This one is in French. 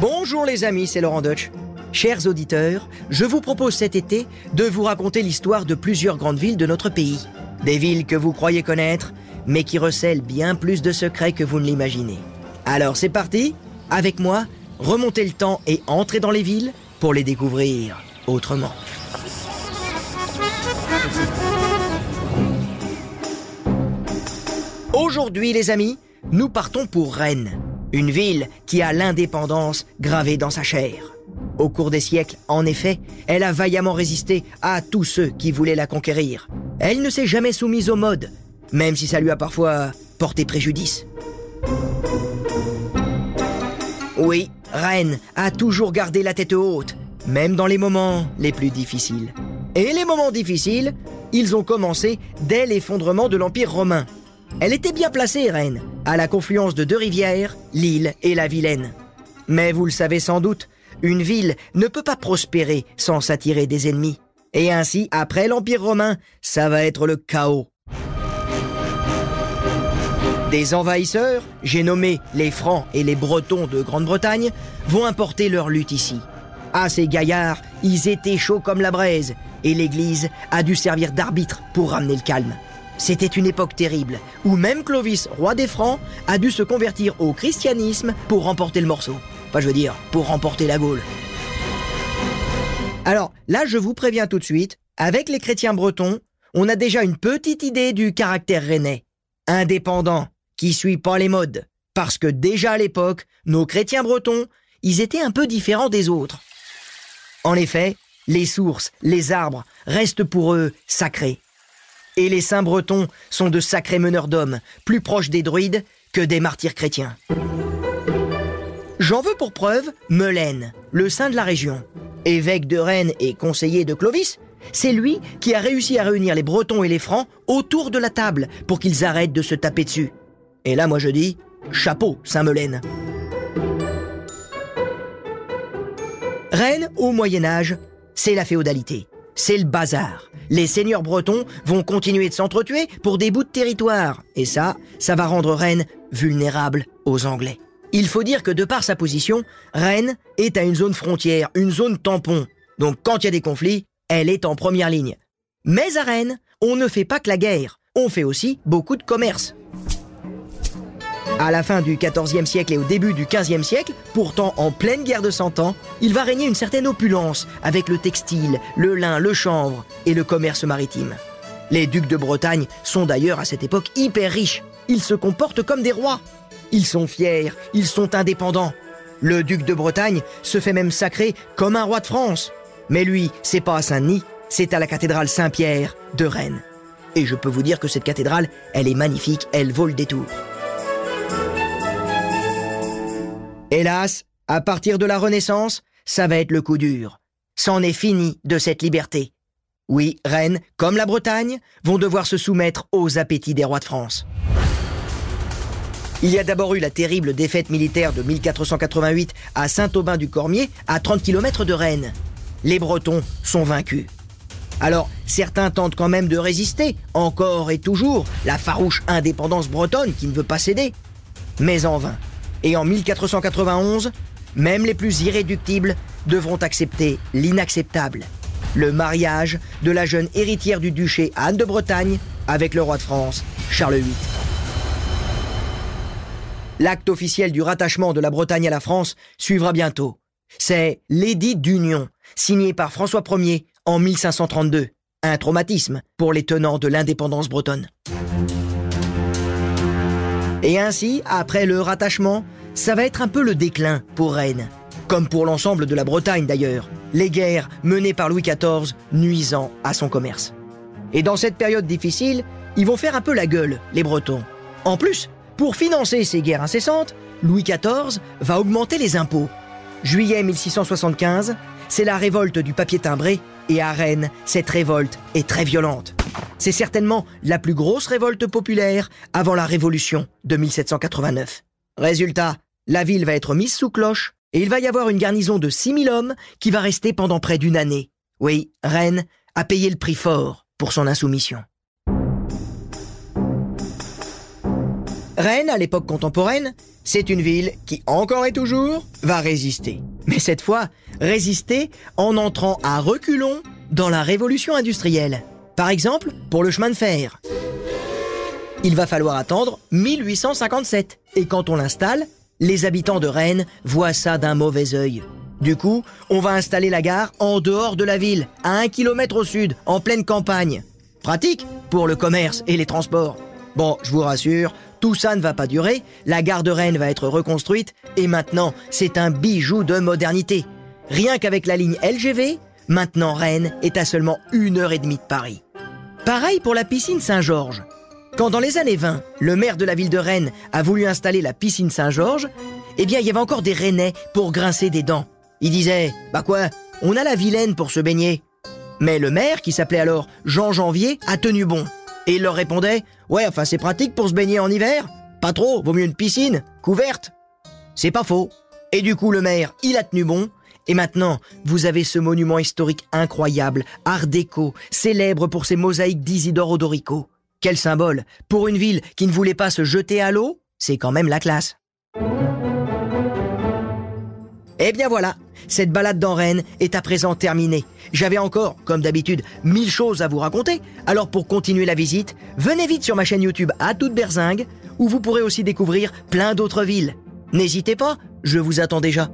Bonjour les amis, c'est Laurent Deutsch. Chers auditeurs, je vous propose cet été de vous raconter l'histoire de plusieurs grandes villes de notre pays. Des villes que vous croyez connaître, mais qui recèlent bien plus de secrets que vous ne l'imaginez. Alors c'est parti, avec moi, remontez le temps et entrez dans les villes pour les découvrir autrement. Aujourd'hui les amis, nous partons pour Rennes, une ville qui a l'indépendance gravée dans sa chair. Au cours des siècles, en effet, elle a vaillamment résisté à tous ceux qui voulaient la conquérir. Elle ne s'est jamais soumise aux modes, même si ça lui a parfois porté préjudice. Oui, Rennes a toujours gardé la tête haute, même dans les moments les plus difficiles. Et les moments difficiles, ils ont commencé dès l'effondrement de l'Empire romain. Elle était bien placée, Rennes, à la confluence de deux rivières, l'Île et la Vilaine. Mais vous le savez sans doute, une ville ne peut pas prospérer sans s'attirer des ennemis. Et ainsi, après l'Empire romain, ça va être le chaos. Des envahisseurs, j'ai nommé les Francs et les Bretons de Grande-Bretagne, vont importer leur lutte ici. Ah, ces gaillards, ils étaient chauds comme la braise, et l'Église a dû servir d'arbitre pour ramener le calme. C'était une époque terrible, où même Clovis, roi des Francs, a dû se convertir au christianisme pour remporter le morceau. Enfin, je veux dire, pour remporter la Gaule. Alors, là, je vous préviens tout de suite, avec les chrétiens bretons, on a déjà une petite idée du caractère rennais. Indépendant, qui suit pas les modes. Parce que déjà à l'époque, nos chrétiens bretons, ils étaient un peu différents des autres. En effet, les sources, les arbres, restent pour eux sacrés. Et les saints bretons sont de sacrés meneurs d'hommes, plus proches des druides que des martyrs chrétiens. J'en veux pour preuve Melaine, le saint de la région. Évêque de Rennes et conseiller de Clovis, c'est lui qui a réussi à réunir les Bretons et les Francs autour de la table pour qu'ils arrêtent de se taper dessus. Et là, moi je dis, chapeau, Saint-Melaine. Rennes, au Moyen Âge, c'est la féodalité. C'est le bazar. Les seigneurs bretons vont continuer de s'entretuer pour des bouts de territoire. Et ça, ça va rendre Rennes vulnérable aux Anglais. Il faut dire que de par sa position, Rennes est à une zone frontière, une zone tampon. Donc quand il y a des conflits, elle est en première ligne. Mais à Rennes, on ne fait pas que la guerre, on fait aussi beaucoup de commerce. À la fin du XIVe siècle et au début du XVe siècle, pourtant en pleine guerre de Cent Ans, il va régner une certaine opulence avec le textile, le lin, le chanvre et le commerce maritime. Les ducs de Bretagne sont d'ailleurs à cette époque hyper riches. Ils se comportent comme des rois. Ils sont fiers, ils sont indépendants. Le duc de Bretagne se fait même sacrer comme un roi de France. Mais lui, c'est pas à Saint-Denis, c'est à la cathédrale Saint-Pierre de Rennes. Et je peux vous dire que cette cathédrale, elle est magnifique, elle vaut le détour. Hélas, à partir de la Renaissance, ça va être le coup dur. C'en est fini de cette liberté. Oui, Rennes, comme la Bretagne, vont devoir se soumettre aux appétits des rois de France. Il y a d'abord eu la terrible défaite militaire de 1488 à Saint-Aubin-du-Cormier, à 30 km de Rennes. Les Bretons sont vaincus. Alors, certains tentent quand même de résister, encore et toujours, la farouche indépendance bretonne qui ne veut pas céder. Mais en vain. Et en 1491, même les plus irréductibles devront accepter l'inacceptable. Le mariage de la jeune héritière du duché Anne de Bretagne avec le roi de France, Charles VIII. L'acte officiel du rattachement de la Bretagne à la France suivra bientôt. C'est l'édit d'union, signé par François Ier en 1532. Un traumatisme pour les tenants de l'indépendance bretonne. Et ainsi, après le rattachement, ça va être un peu le déclin pour Rennes. Comme pour l'ensemble de la Bretagne d'ailleurs, les guerres menées par Louis XIV nuisant à son commerce. Et dans cette période difficile, ils vont faire un peu la gueule, les Bretons. En plus, pour financer ces guerres incessantes, Louis XIV va augmenter les impôts. Juillet 1675, c'est la révolte du papier timbré, et à Rennes, cette révolte est très violente. C'est certainement la plus grosse révolte populaire avant la Révolution de 1789. Résultat, la ville va être mise sous cloche et il va y avoir une garnison de 6000 hommes qui va rester pendant près d'une année. Oui, Rennes a payé le prix fort pour son insoumission. Rennes, à l'époque contemporaine, c'est une ville qui, encore et toujours, va résister. Mais cette fois, résister en entrant à reculons dans la révolution industrielle. Par exemple, pour le chemin de fer. Il va falloir attendre 1857. Et quand on l'installe, les habitants de Rennes voient ça d'un mauvais œil. Du coup, on va installer la gare en dehors de la ville, à un kilomètre au sud, en pleine campagne. Pratique pour le commerce et les transports. Bon, je vous rassure, tout ça ne va pas durer, la gare de Rennes va être reconstruite, et maintenant, c'est un bijou de modernité. Rien qu'avec la ligne LGV, maintenant Rennes est à seulement une heure et demie de Paris. Pareil pour la piscine Saint-Georges. Quand dans les années 20, le maire de la ville de Rennes a voulu installer la piscine Saint-Georges, eh bien il y avait encore des Rennais pour grincer des dents. Il disait, bah quoi, on a la Vilaine pour se baigner. Mais le maire, qui s'appelait alors Jean Janvier, a tenu bon. Et il leur répondait Ouais, enfin c'est pratique pour se baigner en hiver. Pas trop, vaut mieux une piscine, couverte. C'est pas faux. Et du coup, le maire, il a tenu bon. Et maintenant, vous avez ce monument historique incroyable, art déco, célèbre pour ses mosaïques d'Isidore Odorico. Quel symbole Pour une ville qui ne voulait pas se jeter à l'eau, c'est quand même la classe. Eh bien voilà, cette balade dans Rennes est à présent terminée. J'avais encore, comme d'habitude, mille choses à vous raconter. Alors pour continuer la visite, venez vite sur ma chaîne YouTube à toute berzingue, où vous pourrez aussi découvrir plein d'autres villes. N'hésitez pas, je vous attends déjà.